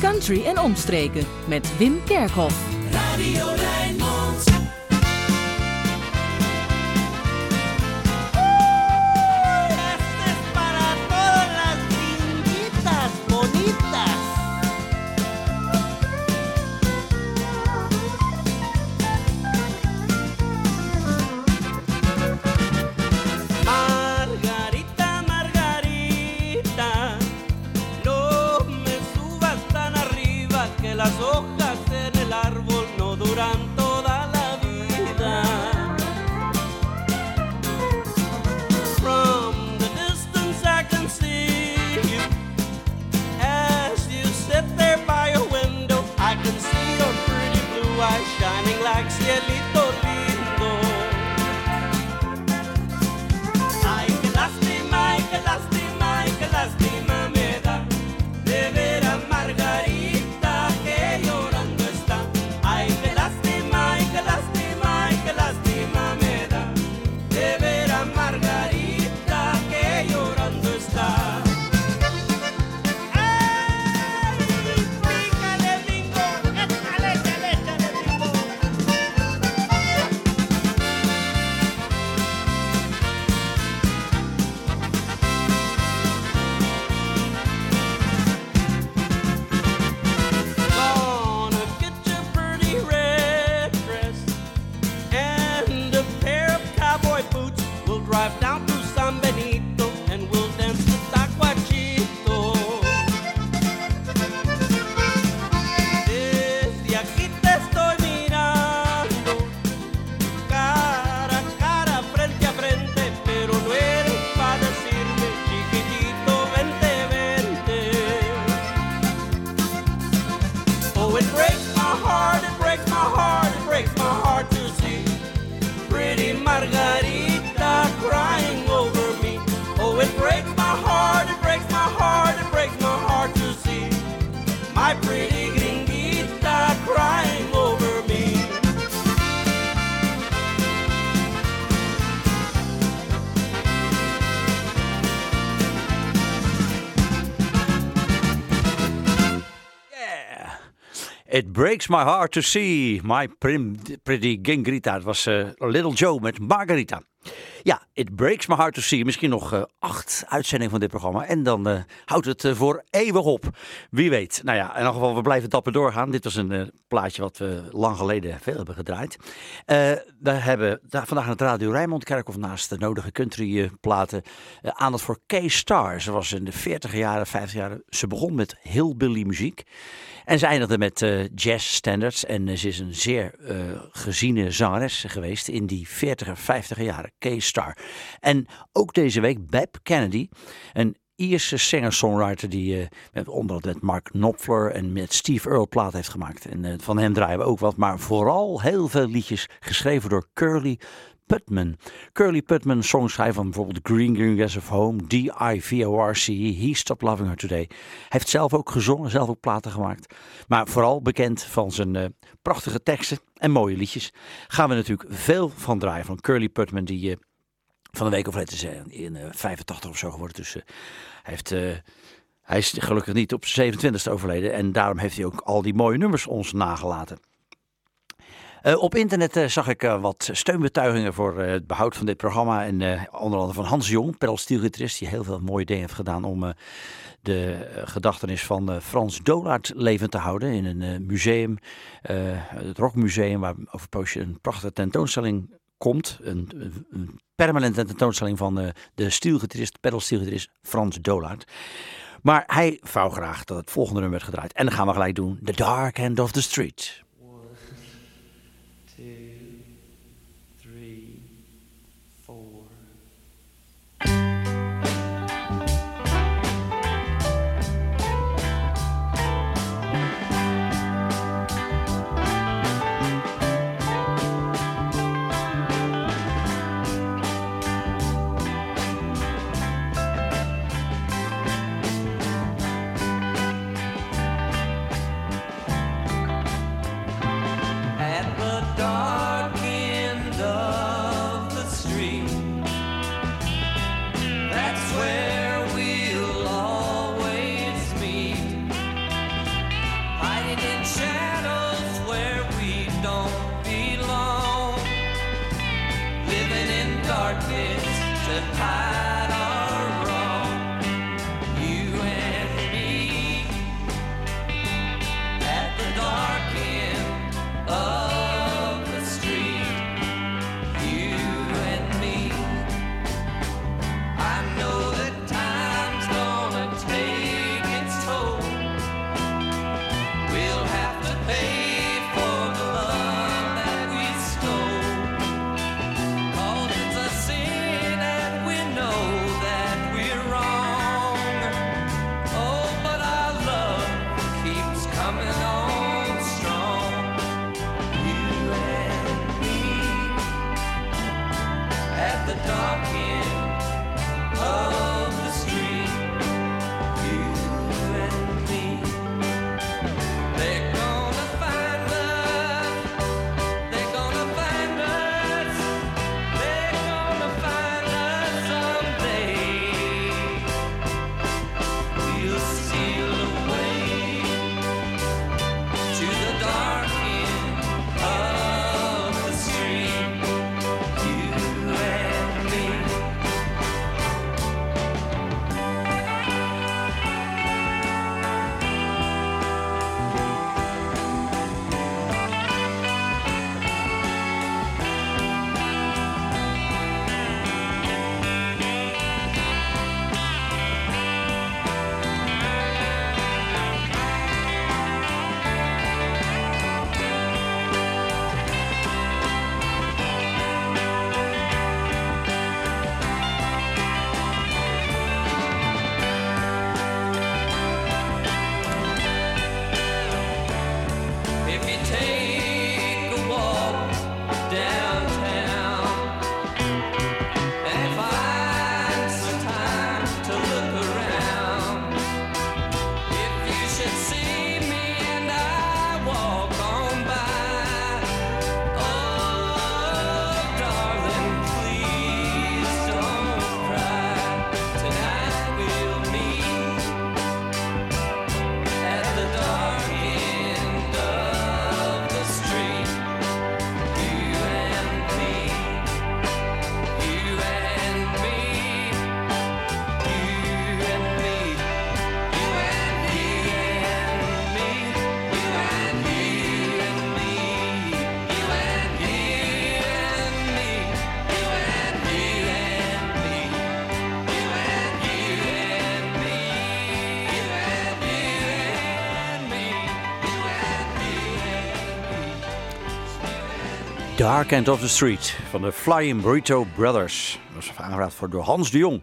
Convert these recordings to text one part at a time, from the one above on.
country en omstreken met Wim Kerkhoff. Radio breaks my heart to see my prim, pretty Gingrita. Het was eh, Little Joe met Margarita. Ja, It breaks my heart to see. Misschien nog eh, acht uitzendingen van dit programma. En dan eh, houdt het voor eeuwig op. Wie weet. Nou ja, in elk geval, we blijven dapper doorgaan. Dit was een plaatje wat we lang geleden veel hebben gedraaid. We hebben daar vandaag in het Radio Rijnmond Kerkhof naast de nodige country platen eh, aandacht voor K-Star. Ze was in de 40 jaren, 50 jaren. Ze begon met hillbilly muziek. En ze eindigde met eh, jazz standards. En eh, ze is een zeer eh, geziene zangeres geweest in die 40er, 50er jaren. K-Star. En ook deze week Beb Kennedy. Een Ierse singer-songwriter die met, onder met Mark Knopfler en met Steve Earle plaat heeft gemaakt. En van hem draaien we ook wat. Maar vooral heel veel liedjes geschreven door Curly Putman. Curly Putman, songschrijver van bijvoorbeeld Green Green Grass of Home, D.I.V.O.R.C., He Stopped Loving Her Today. Heeft zelf ook gezongen, zelf ook platen gemaakt. Maar vooral bekend van zijn eh, prachtige teksten en mooie liedjes. Gaan we natuurlijk veel van draaien van Curly Putman, die eh, van de week overleden is eh, in eh, 85 of zo geworden. Dus hij heeft... hij is gelukkig niet op zijn 27e overleden en daarom heeft hij ook al die mooie nummers ons nagelaten. Eh, op internet eh, zag ik eh, wat steunbetuigingen voor het behoud van dit programma. En onder andere van Hans Jong, pedalstielgitarist, die heel veel mooie dingen heeft gedaan om de gedachtenis van Frans Dolaert levend te houden in een museum, het Rockmuseum, waar over een poosje een prachtige tentoonstelling komt. Een, permanente tentoonstelling van de stielgitarist, pedalstielgitarist Frans Dolaert. Maar hij wou graag dat het volgende nummer werd gedraaid. En dan gaan we gelijk doen, The Dark End of the Street. Dark End of the Street van de Flying Burrito Brothers. Dat was aangeraad voor door Hans de Jong.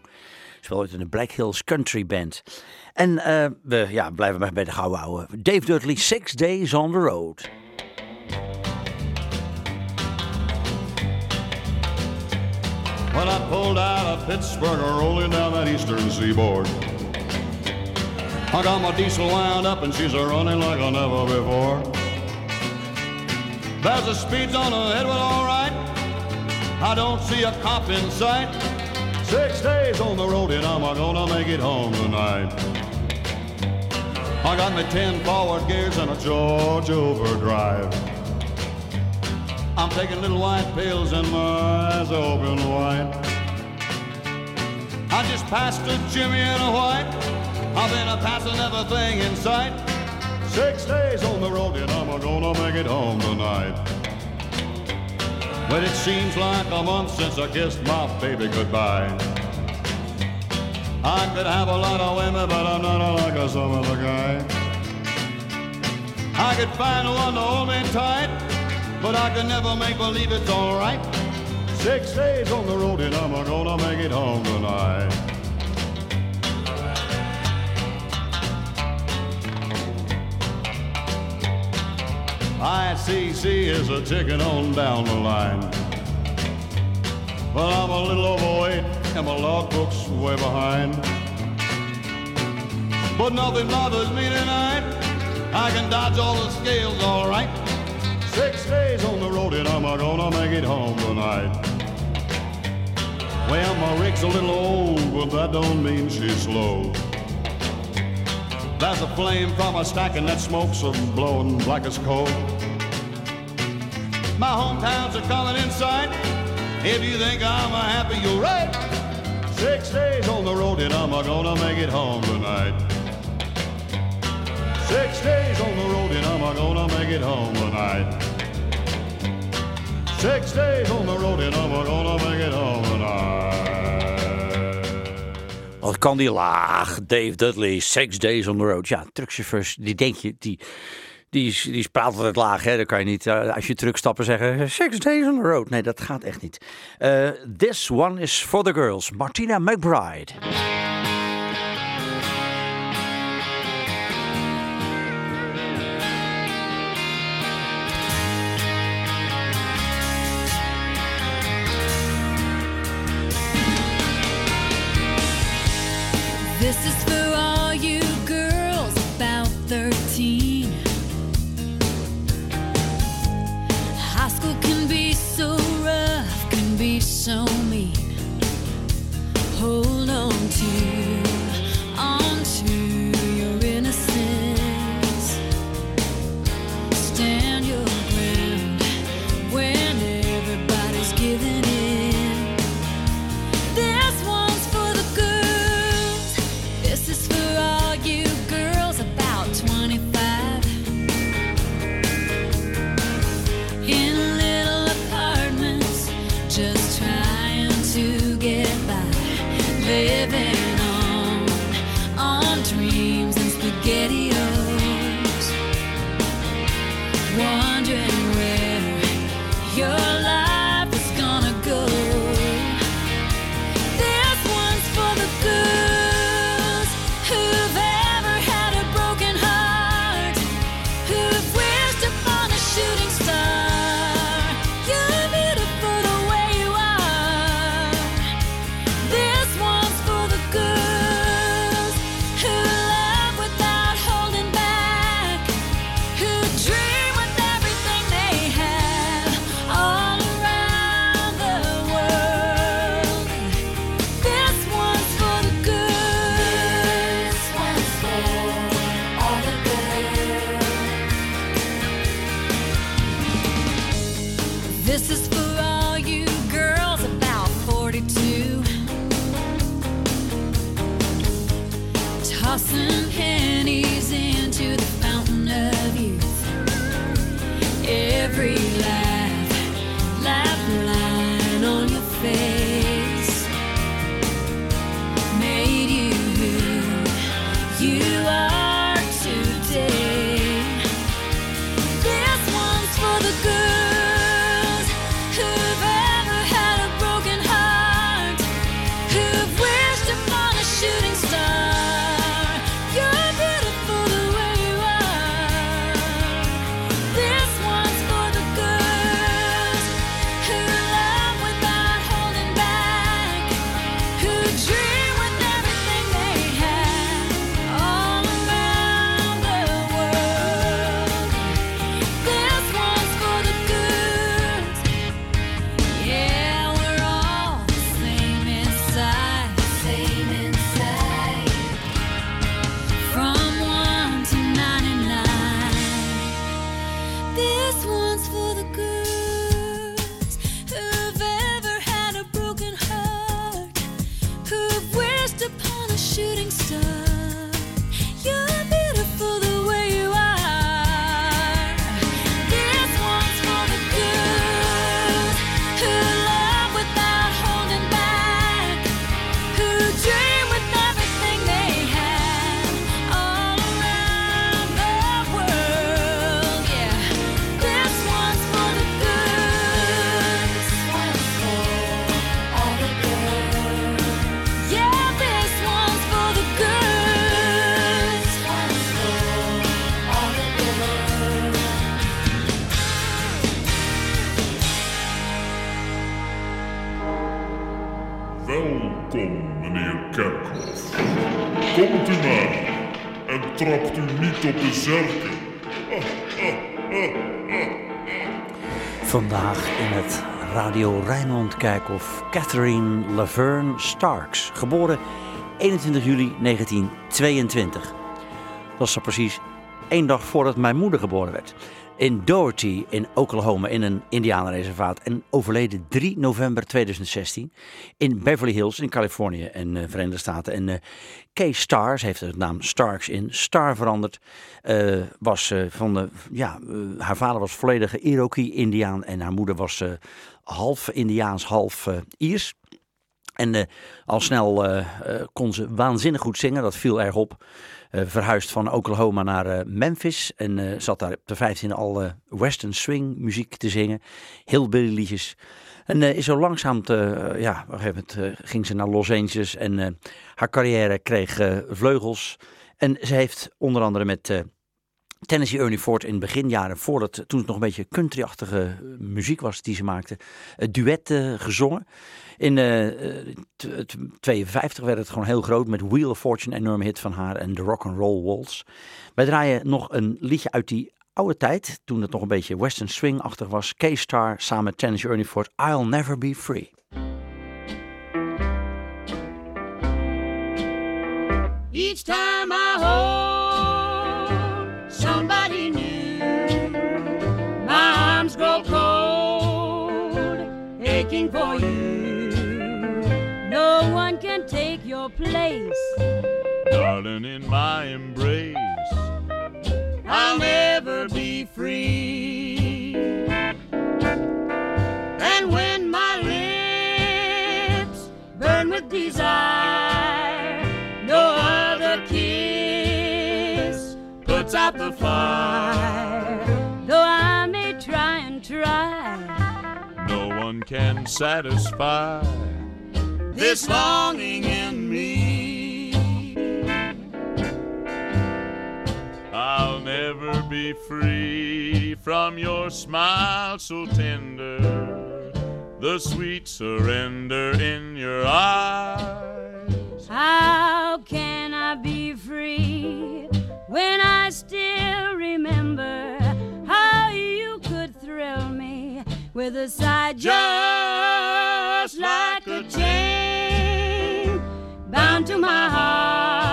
Speelde ooit in de Black Hills Country Band. En uh, we ja, blijven maar bij de gouden ouwe. Dave Dudley, Six Days on the Road. When I pulled out of Pittsburgh, rolling down that eastern seaboard. I got my diesel wound up and she's a running like I never before. There's a speed on ahead, well, all right. I don't see a cop in sight. Six days on the road and I'm gonna make it home tonight. I got my ten forward gears and a George overdrive. I'm taking little white pills and my eyes open wide. I just passed a Jimmy in a white. I've been a passing everything in sight. Six days on the road and I'm gonna make it home tonight. But it seems like a month since I kissed my baby goodbye. I could have a lot of women, but I'm not like a some other guy. I could find one to hold me tight, but I could never make believe it's alright. Six days on the road and I'm gonna make it home tonight. ICC is a ticking on down the line. Well, I'm a little overweight and my logbook's way behind. But nothing bothers me tonight. I can dodge all the scales all right. Six days on the road and I'm gonna make it home tonight. Well, my rig's a little old, but that don't mean she's slow. There's a flame from a stack and that smoke's a blowing black as coal. My hometowns are coming inside. If you think I'm happy, you're right. Six days on the road and I'm gonna make it home tonight. Six days on the road and I'm gonna make it home tonight. Six days on the road and I'm gonna make it home tonight. Wat kan die laag? Dave Dudley, Six Days on the Road. Ja, truckchauffeurs, die denk je, die, die, die praat altijd laag. Hè? Dan kan je niet, uh, als je truckstappen zeggen, Six Days on the Road. Nee, dat gaat echt niet. Uh, this one is for the girls. Martina McBride. This is so Kijkhof Catherine Laverne Starks, geboren 21 juli 1922. Dat was precies één dag voordat mijn moeder geboren werd. In Doherty in Oklahoma in een indianenreservaat en overleden 3 november 2016 in Beverly Hills in Californië en uh, Verenigde Staten. En uh, Kay Stars heeft de naam Starks in Star veranderd. Uh, was van de, ja, haar vader was volledige Iroquois-Indiaan en haar moeder was half Indiaans, half Iers. En uh, al snel uh, kon ze waanzinnig goed zingen, dat viel erg op. verhuisd van Oklahoma naar Memphis en zat daar op de 15e al western swing muziek te zingen. Heel liedjes. En is zo langzaam, te, ja, op een gegeven moment ging ze naar Los Angeles en haar carrière kreeg vleugels. En ze heeft onder andere met Tennessee Ernie Ford in beginjaren, voordat, toen het nog een beetje countryachtige muziek was die ze maakte, duetten gezongen. In uh, 52 werd het gewoon heel groot met Wheel of Fortune, een enorme hit van haar en The Rock and Roll Waltz. Wij draaien nog een liedje uit die oude tijd, toen het nog een beetje western swing-achtig was. K-Star samen met Tennessee Ernie Ford, I'll Never Be Free. Each time Darling, in my embrace, I'll never be free. And when my lips burn with desire, no other kiss puts out the fire. Though I may try and try, no one can satisfy this longing in me. I'll never be free from your smile so tender, the sweet surrender in your eyes. how can I be free when I still remember how you could thrill me with a sight just like a chain bound to my heart?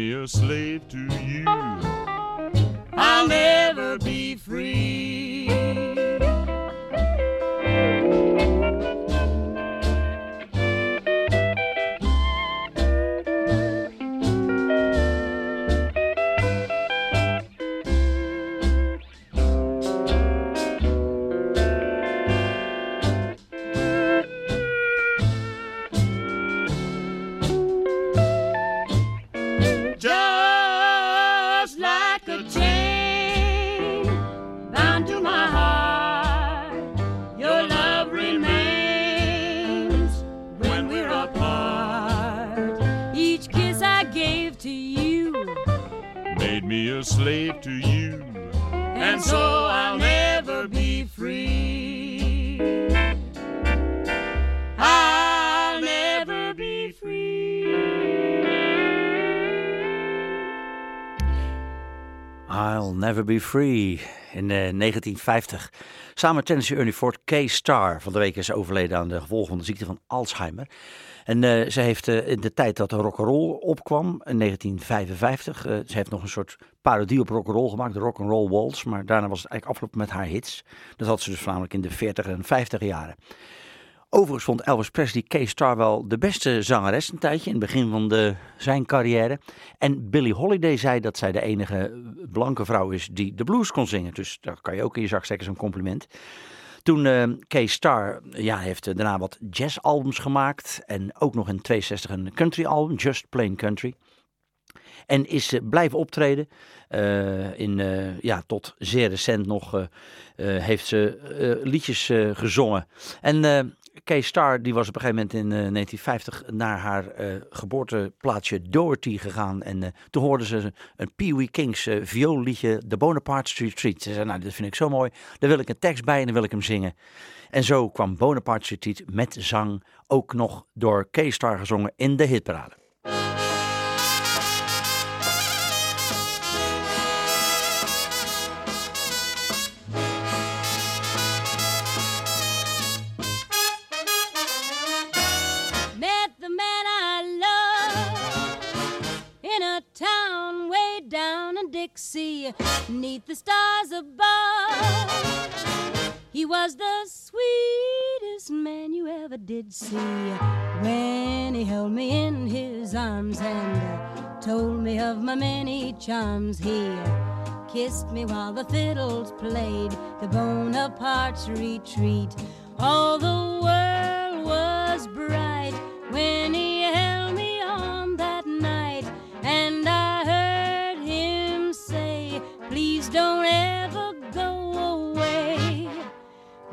Me a slave to you. I'll never be free. Slave to you. and so I'll never be free. I'll never be free. I'll Never Be Free in eh, 1950. Samen met Tennessee Ernie Ford, Kay Starr. Van de week is overleden aan de gevolgen van de ziekte van Alzheimer. En eh, ze heeft eh, in de tijd dat de rock'n'roll opkwam, in 1955, eh, ze heeft nog een soort parodie op rock'n'roll gemaakt, de Rock'n'Roll Waltz. Maar daarna was het eigenlijk afgelopen met haar hits. Dat had ze dus voornamelijk in de 40 en 50 jaren. Overigens vond Elvis Presley Kay Starr wel de beste zangeres een tijdje in het begin van de, zijn carrière. En Billie Holiday zei dat zij de enige blanke vrouw is die de blues kon zingen. Dus daar kan je ook in je zak steken, zo'n compliment. Toen eh Kay Starr ja, heeft eh, daarna wat jazzalbums gemaakt. En ook nog in 62 een country album, Just Plain Country. En is eh, blijven optreden. In, ja, tot zeer recent nog heeft ze liedjes gezongen. En eh, Kay Starr die was op een gegeven moment in eh, 1950 naar haar eh, geboorteplaatsje Doherty gegaan. En eh, toen hoorden ze een Pee Wee Kings eh vioolliedje, The Bonaparte Street Treat. Ze zei, nou, dat vind ik zo mooi. Daar wil ik een tekst bij en dan wil ik hem zingen. En zo kwam Bonaparte Street met zang ook nog door Kay Starr gezongen in de hitparade. Dixie, neath the stars above. He was the sweetest man you ever did see. When he held me in his arms and told me of my many charms, he kissed me while the fiddles played the Bonaparte's retreat. All the world was bright when he Don't ever go away.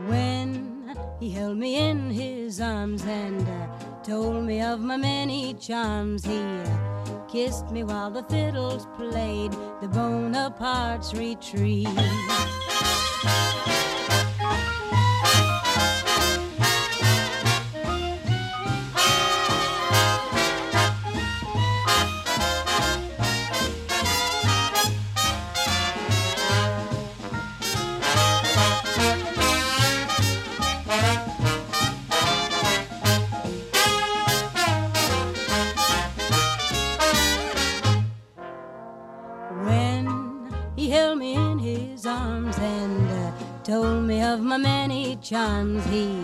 When he held me in his arms and uh, told me of my many charms, he uh, kissed me while the fiddles played the Bonaparte's retreat. Charms. He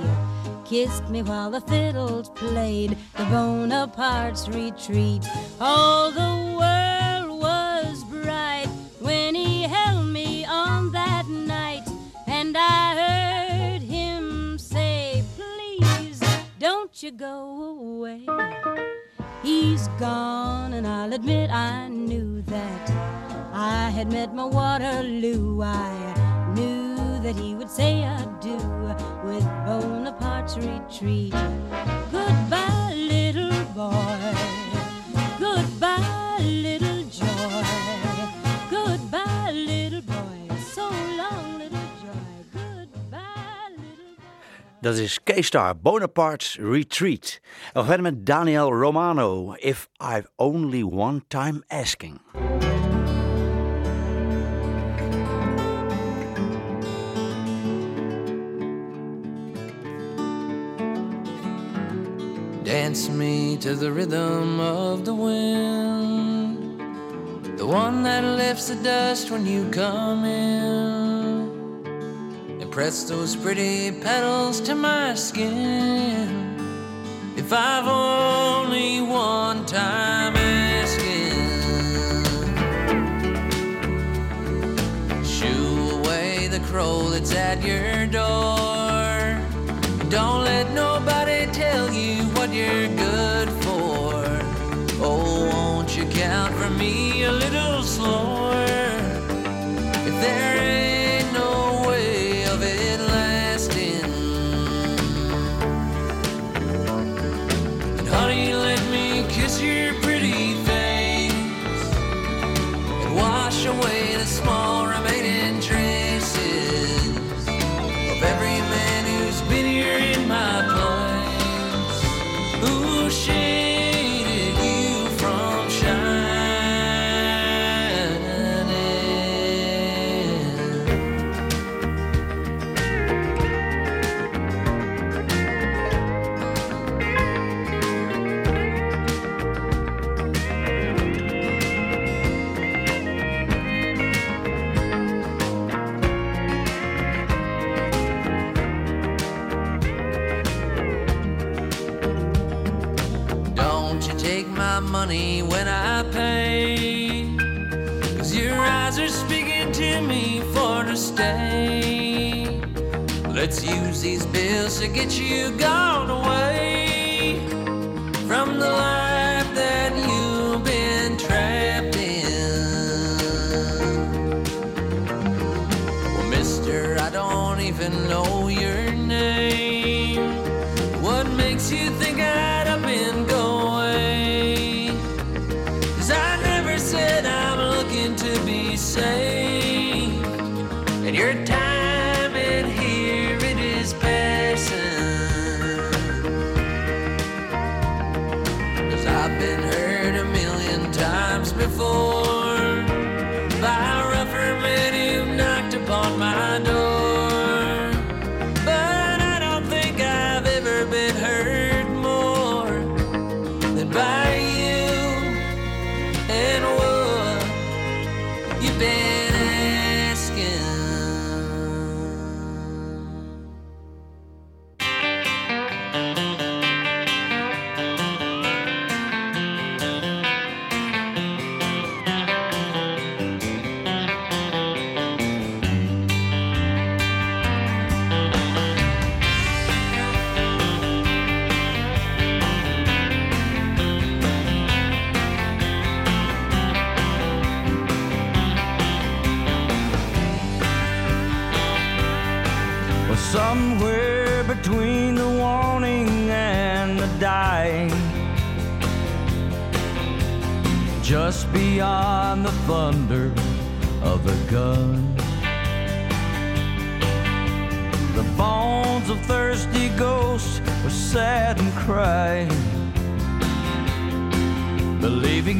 kissed me while the fiddles played the Bonaparte's retreat. All the world was bright when he held me on that night, and I heard him say, Please don't you go away. He's gone, and I'll admit I knew that I had met my Waterloo. I that he would say adieu with Bonaparte's retreat. Goodbye, little boy. Goodbye, little joy. Goodbye, little boy. So long, little joy. Goodbye, little boy. Kay Starr, Bonaparte's Retreat. En verder met Daniel Romano, If I've Only One Time Asking. Dance me to the rhythm of the wind, the one that lifts the dust when you come in, and press those pretty petals to my skin. If I've only one time asking, shoo away the crow that's at your door. Don't let nobody you're good for. Oh, won't you count for me a little slower? If there ain't no way of it lasting, then honey, let me kiss your pretty face and wash away the small to get you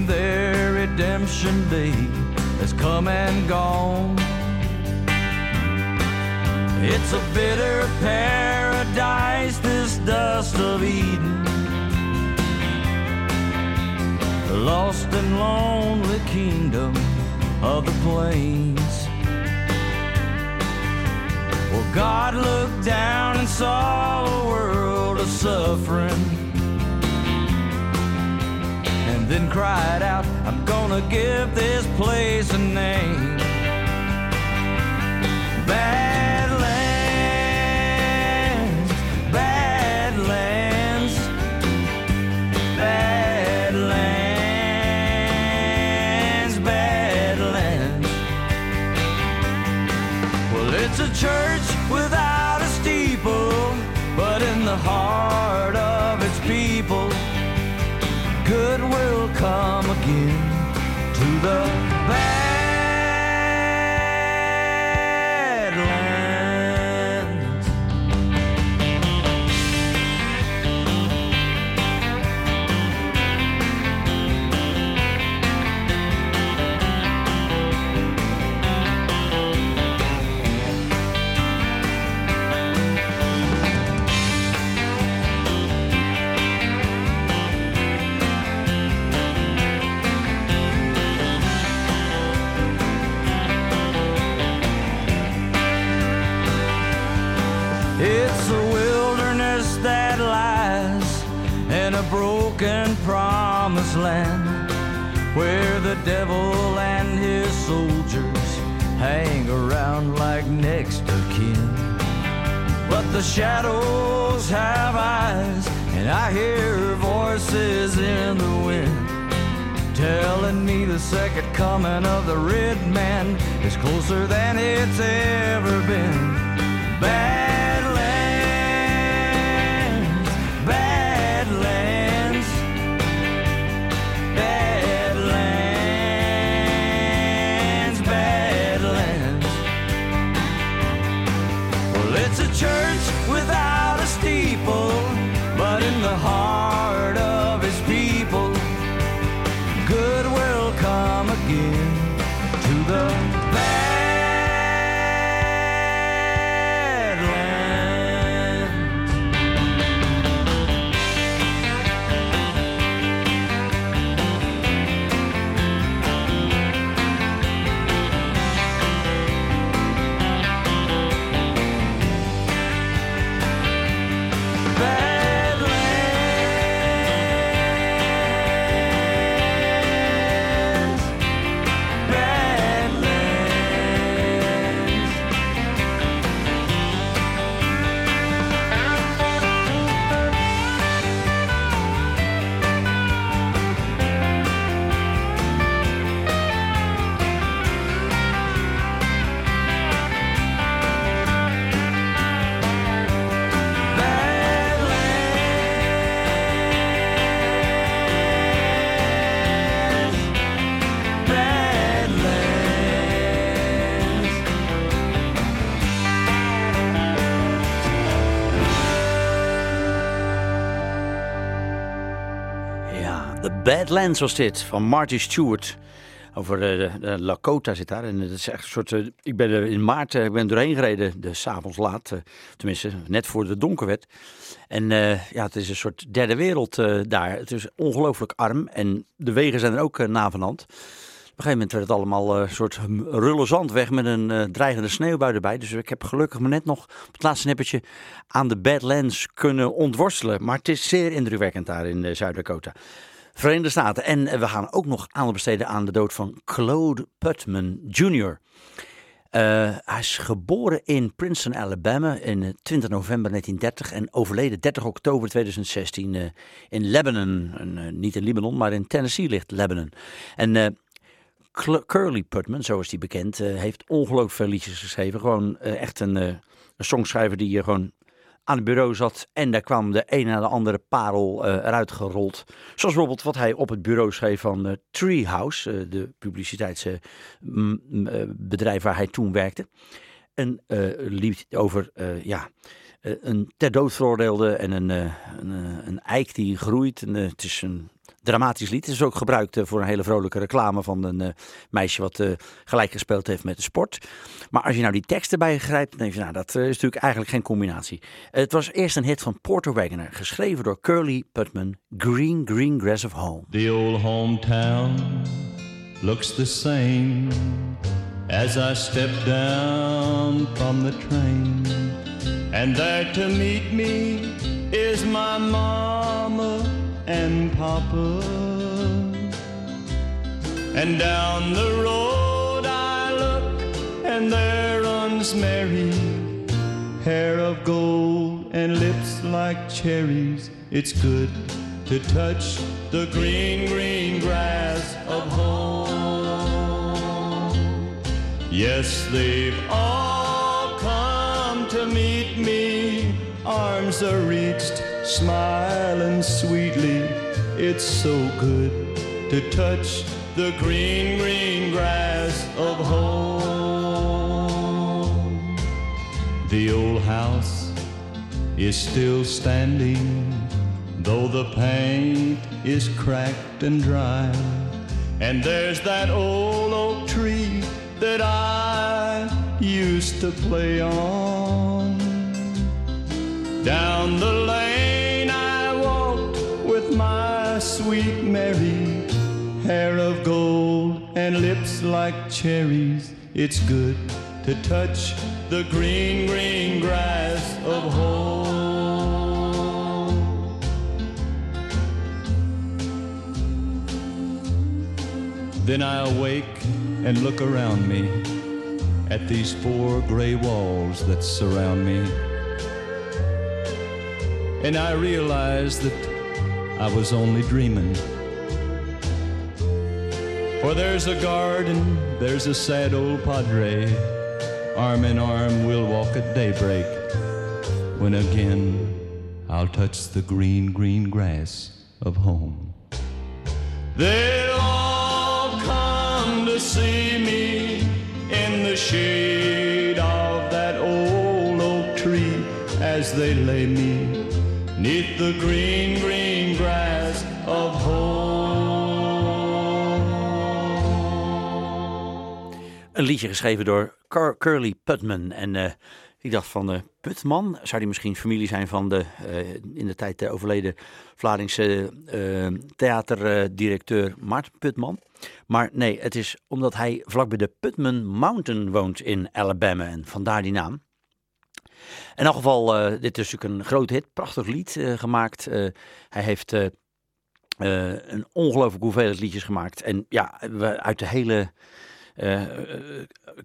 their redemption day has come and gone. It's a bitter paradise, this dust of Eden. Lost and lonely kingdom of the plains. Well, God looked down and saw a world of suffering. Then cried out, I'm gonna give this place a name. Badlands, devil and his soldiers hang around like next of kin. But the shadows have eyes, and I hear voices in the wind telling me the second coming of the red man is closer than it's ever been. Badlands, Badlands was dit, van Marty Stewart. Over eh, de, Lakota zit daar. En het is echt een soort. eh, ik ben er in maart eh, ik ben doorheen gereden, de s'avonds laat. eh, tenminste, net voor de donker werd. En ja, het is een soort derde wereld daar. Het is ongelooflijk arm. En de wegen zijn er ook uh, navenant. Op een gegeven moment werd het allemaal een soort rulle zand weg met een dreigende sneeuwbui erbij. Dus ik heb gelukkig me net nog op het laatste nippertje aan de Badlands kunnen ontworstelen. Maar het is zeer indrukwekkend daar in Zuid-Dakota. Verenigde Staten. En eh, we gaan ook nog aandacht besteden aan de dood van Claude Putman Jr. Eh, hij is geboren in Princeton, Alabama in eh, 20 november 1930 en overleden 30 oktober 2016 eh, in Lebanon. Eh, niet in Libanon, maar in Tennessee ligt Lebanon. En eh, Curly Putman, zo is hij bekend, eh, heeft ongelooflijk veel liedjes geschreven. Gewoon eh, echt een, eh, een songschrijver die eh, gewoon aan het bureau zat en daar kwam de een na de andere parel eh, eruit gerold. Zoals bijvoorbeeld wat hij op het bureau schreef van eh, Treehouse, eh, de publiciteitsbedrijf waar hij toen werkte. Een eh, lied over ja, een ter dood veroordeelde en een, een, een eik die groeit. En, het is een dramatisch lied. Het is ook gebruikt eh, voor een hele vrolijke reclame van een eh, meisje wat eh, gelijk gespeeld heeft met de sport. Maar als je nou die teksten bij je grijpt, dan denk je, nou, dat is natuurlijk eigenlijk geen combinatie. Het was eerst een hit van Porter Wagoner, geschreven door Curly Putman, Green Green Grass of Home. The old hometown looks the same as I step down from the train. And there to meet me is my mama and papa. And down the road I look, and there runs Mary, hair of gold and lips like cherries. It's good to touch the green, green grass of home. Yes, they've all come to meet me. Arms are reached, smiling sweetly. It's so good to touch the green, green grass of home. The old house is still standing, though the paint is cracked and dry. And there's that old oak tree that I used to play on. Down the lane sweet Mary, hair of gold and lips like cherries. It's good to touch the green, green grass of home. Then I awake and look around me at these four gray walls that surround me. And I realize that I was only dreaming. For there's a garden, there's a sad old padre. Arm in arm, we'll walk at daybreak. When again, I'll touch the green, green grass of home. They'll all come to see me in the shade of that old oak tree as they lay me neath the green, green grass of home. Een liedje geschreven door Curly Putman. En eh, ik dacht van eh, Putman, zou die misschien familie zijn van de eh, in de tijd overleden Vlaardingse eh, theaterdirecteur Maarten Putman. Maar nee, het is omdat hij vlakbij de Putman Mountain woont in Alabama. En vandaar die naam. In elk geval, eh, dit is natuurlijk een groot hit, prachtig lied eh, gemaakt. Eh, hij heeft een ongelooflijke hoeveelheid liedjes gemaakt. En ja, uit de hele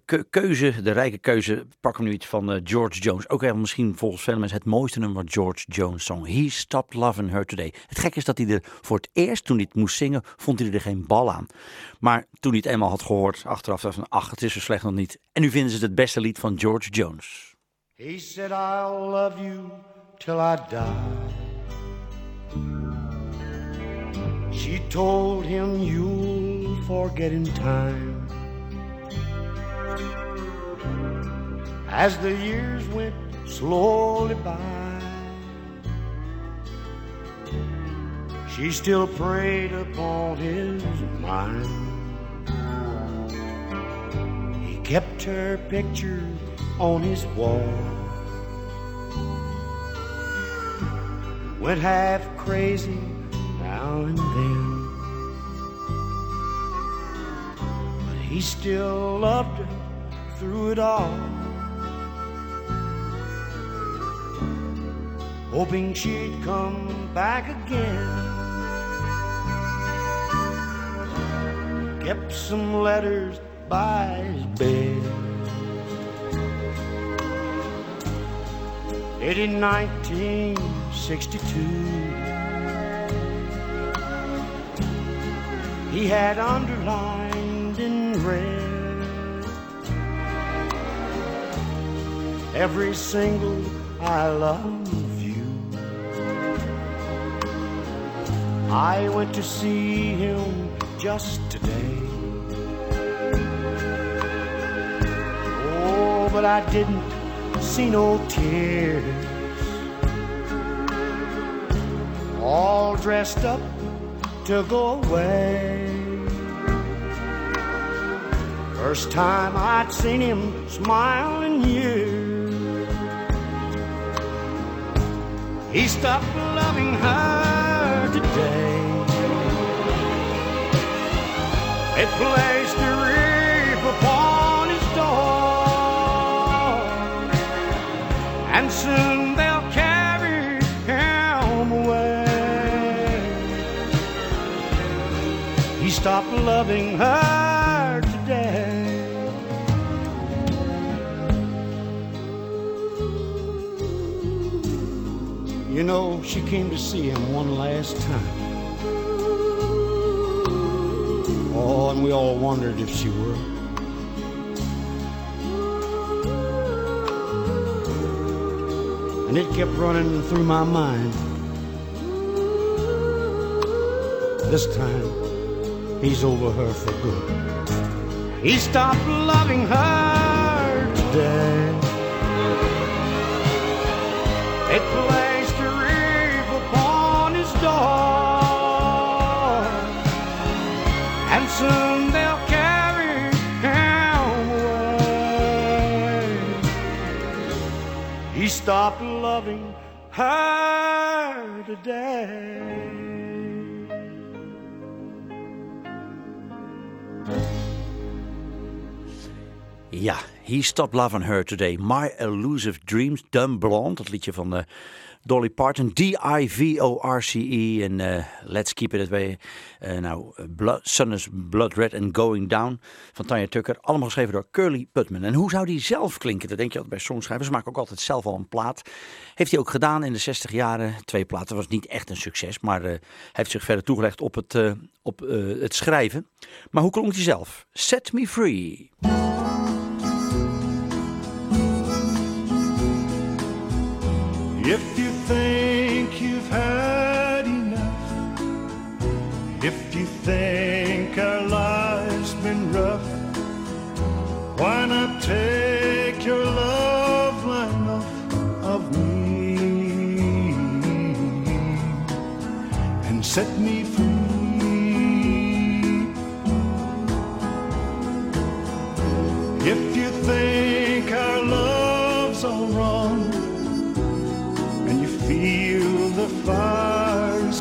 keu- keuze, de rijke keuze, pakken we nu iets van George Jones. Ook wel misschien volgens vele mensen het mooiste nummer George Jones zong. He Stopped Loving Her Today. Het gekke is dat hij er voor het eerst, toen hij het moest zingen, vond hij er geen bal aan. Maar toen hij het eenmaal had gehoord, achteraf dacht van, ach, het is zo slecht nog niet. En nu vinden ze het beste lied van George Jones. He said, I'll love you till I die. She told him, You'll forget in time. As the years went slowly by, she still preyed upon his mind. He kept her picture on his wall. Went half crazy now and then. But he still loved her through it all. Hoping she'd come back again. Kept some letters by his bed. Dated 1962. He had underlined in red every single I love you. I went to see him just today. Oh, but I didn't see no tears. All dressed up to go away. First time I'd seen him smile in years. He stopped loving her today. It placed Stopped loving her today. You know, she came to see him one last time. Oh, and we all wondered if she would. And it kept running through my mind. This time, he's over her for good. He stopped loving her today. It placed a reef upon his door, and soon they'll carry him away. He stopped loving her today. Ja, He Stopped Loving Her Today. My Elusive Dreams, Dumb Blonde. Dat liedje van eh, Dolly Parton. D-I-V-O-R-C-E. En eh, Let's Keep It That Way. Eh, nou, Blood, Sun is Blood Red and Going Down van Tanya Tucker. Allemaal geschreven door Curly Putman. En hoe zou die zelf klinken? Dat denk je altijd bij songschrijvers. Ze maken ook altijd zelf al een plaat. Heeft hij ook gedaan in de 60 jaren. Twee platen. was niet echt een succes. Maar hij heeft zich verder toegelegd op het, op, het schrijven. Maar hoe klonk hij zelf? Set Me Free. If you think you've had enough, if you think our life's been rough, why not take your love line off of me and set me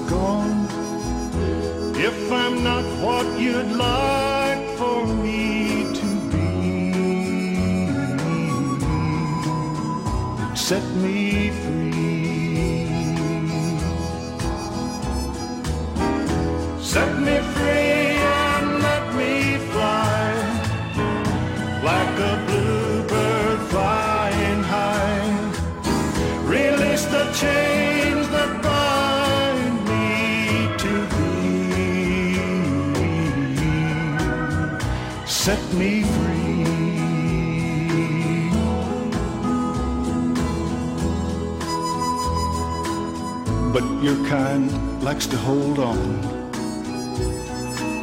gone. If I'm not what you'd like for me to be, set me me free. But your kind likes to hold on,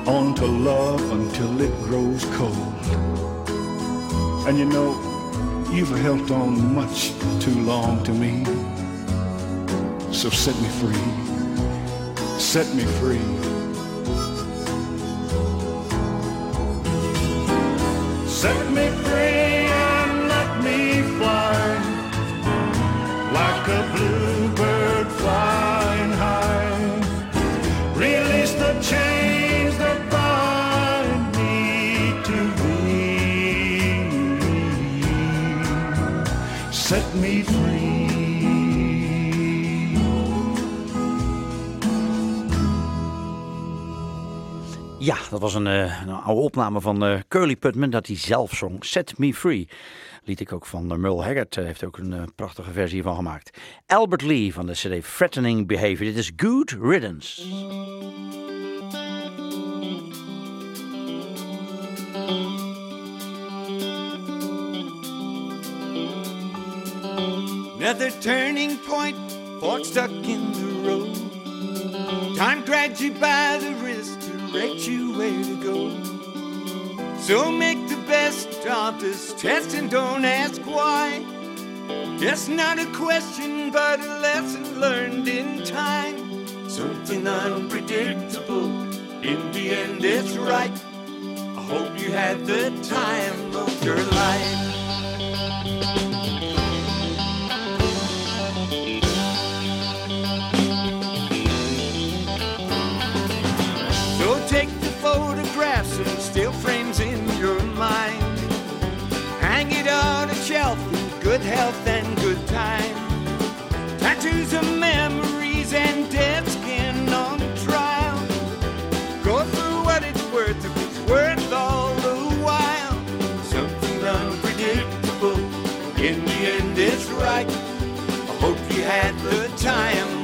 on to love until it grows cold. And you know, you've held on much too long to me. So set me free. set me free. Ja, dat was een, eh, een oude opname van eh, Curly Putman dat hij zelf zong. Set Me Free. Liet ik ook van uh, Merle Haggard. eh, heeft ook een eh, prachtige versie van gemaakt. Albert Lee van de CD Threatening Behavior. Dit is Good Riddance. Another turning point, fork stuck in the road. Time grabbed you by the wrist, direct you where to go. So make the best of this test and don't ask why. It's not a question, but a lesson learned in time. Something unpredictable, in the end it's right. I hope you had the time of your life. Good health and good time. Tattoos of memories and dead skin on trial. Go for what it's worth if it's worth all the while. Something unpredictable, in the end it's right. I hope you had the time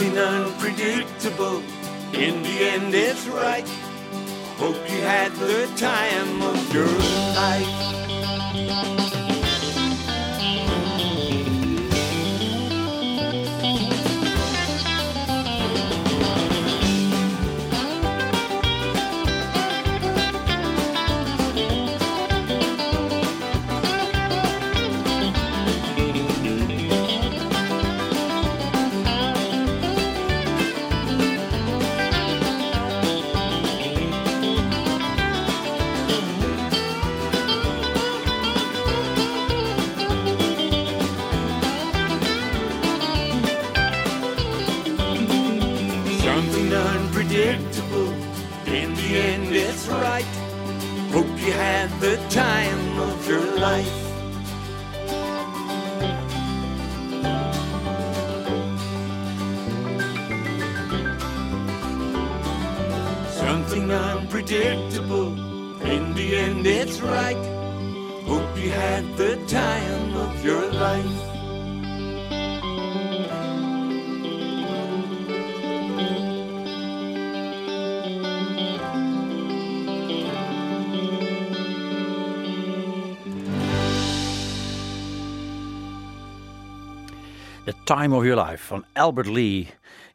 Something unpredictable. In the end, it's right. Hope you had the time of your life. predictable. In the end, it's right. Hope you had the time of your life. The Time of Your Life van Albert Lee.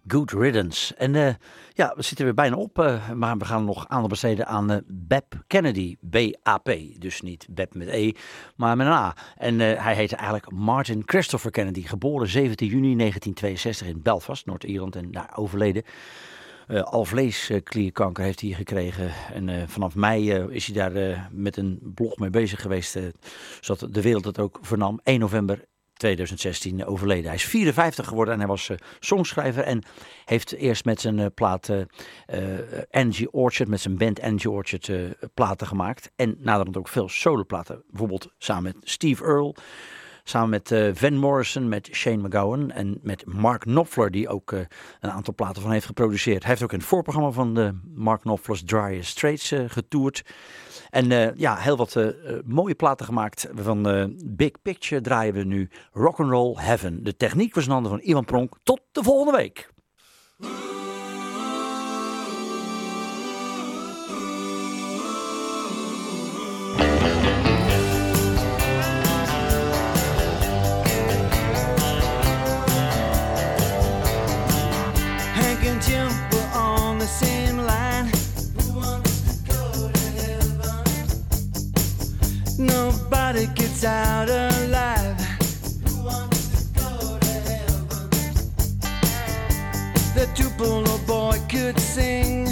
Good Riddance. En eh, ja, we zitten weer bijna op, eh, maar we gaan nog aandacht besteden aan Beb Kennedy, B-A-P. Dus niet Beb met E, maar met een A. En hij heette eigenlijk Martin Christopher Kennedy, geboren 17 juni 1962 in Belfast, Noord-Ierland en daar overleden. Eh alvleesklierkanker heeft hij gekregen. En vanaf mei is hij daar met een blog mee bezig geweest. zodat de wereld het ook vernam. 1 november 2016 overleden. Hij is 54 geworden en hij was eh, songschrijver. En heeft eerst met zijn plaat eh, eh, Angie Orchard, met zijn band Angie Orchard, platen gemaakt. En naderhand ook veel soloplaten. Bijvoorbeeld samen met Steve Earle. Samen met eh, Van Morrison, met Shane McGowan en met Mark Knopfler, die ook eh, een aantal platen van heeft geproduceerd. Hij heeft ook in het voorprogramma van de Mark Knopfler's Dry Straits eh, getoerd. En eh, ja, heel wat eh, eh, mooie platen gemaakt. Van eh, Big Picture draaien we nu Rock'n'Roll Heaven. De techniek was in handen van Ivan Pronk. Tot de volgende week. Out alive. The Tupelo boy could sing.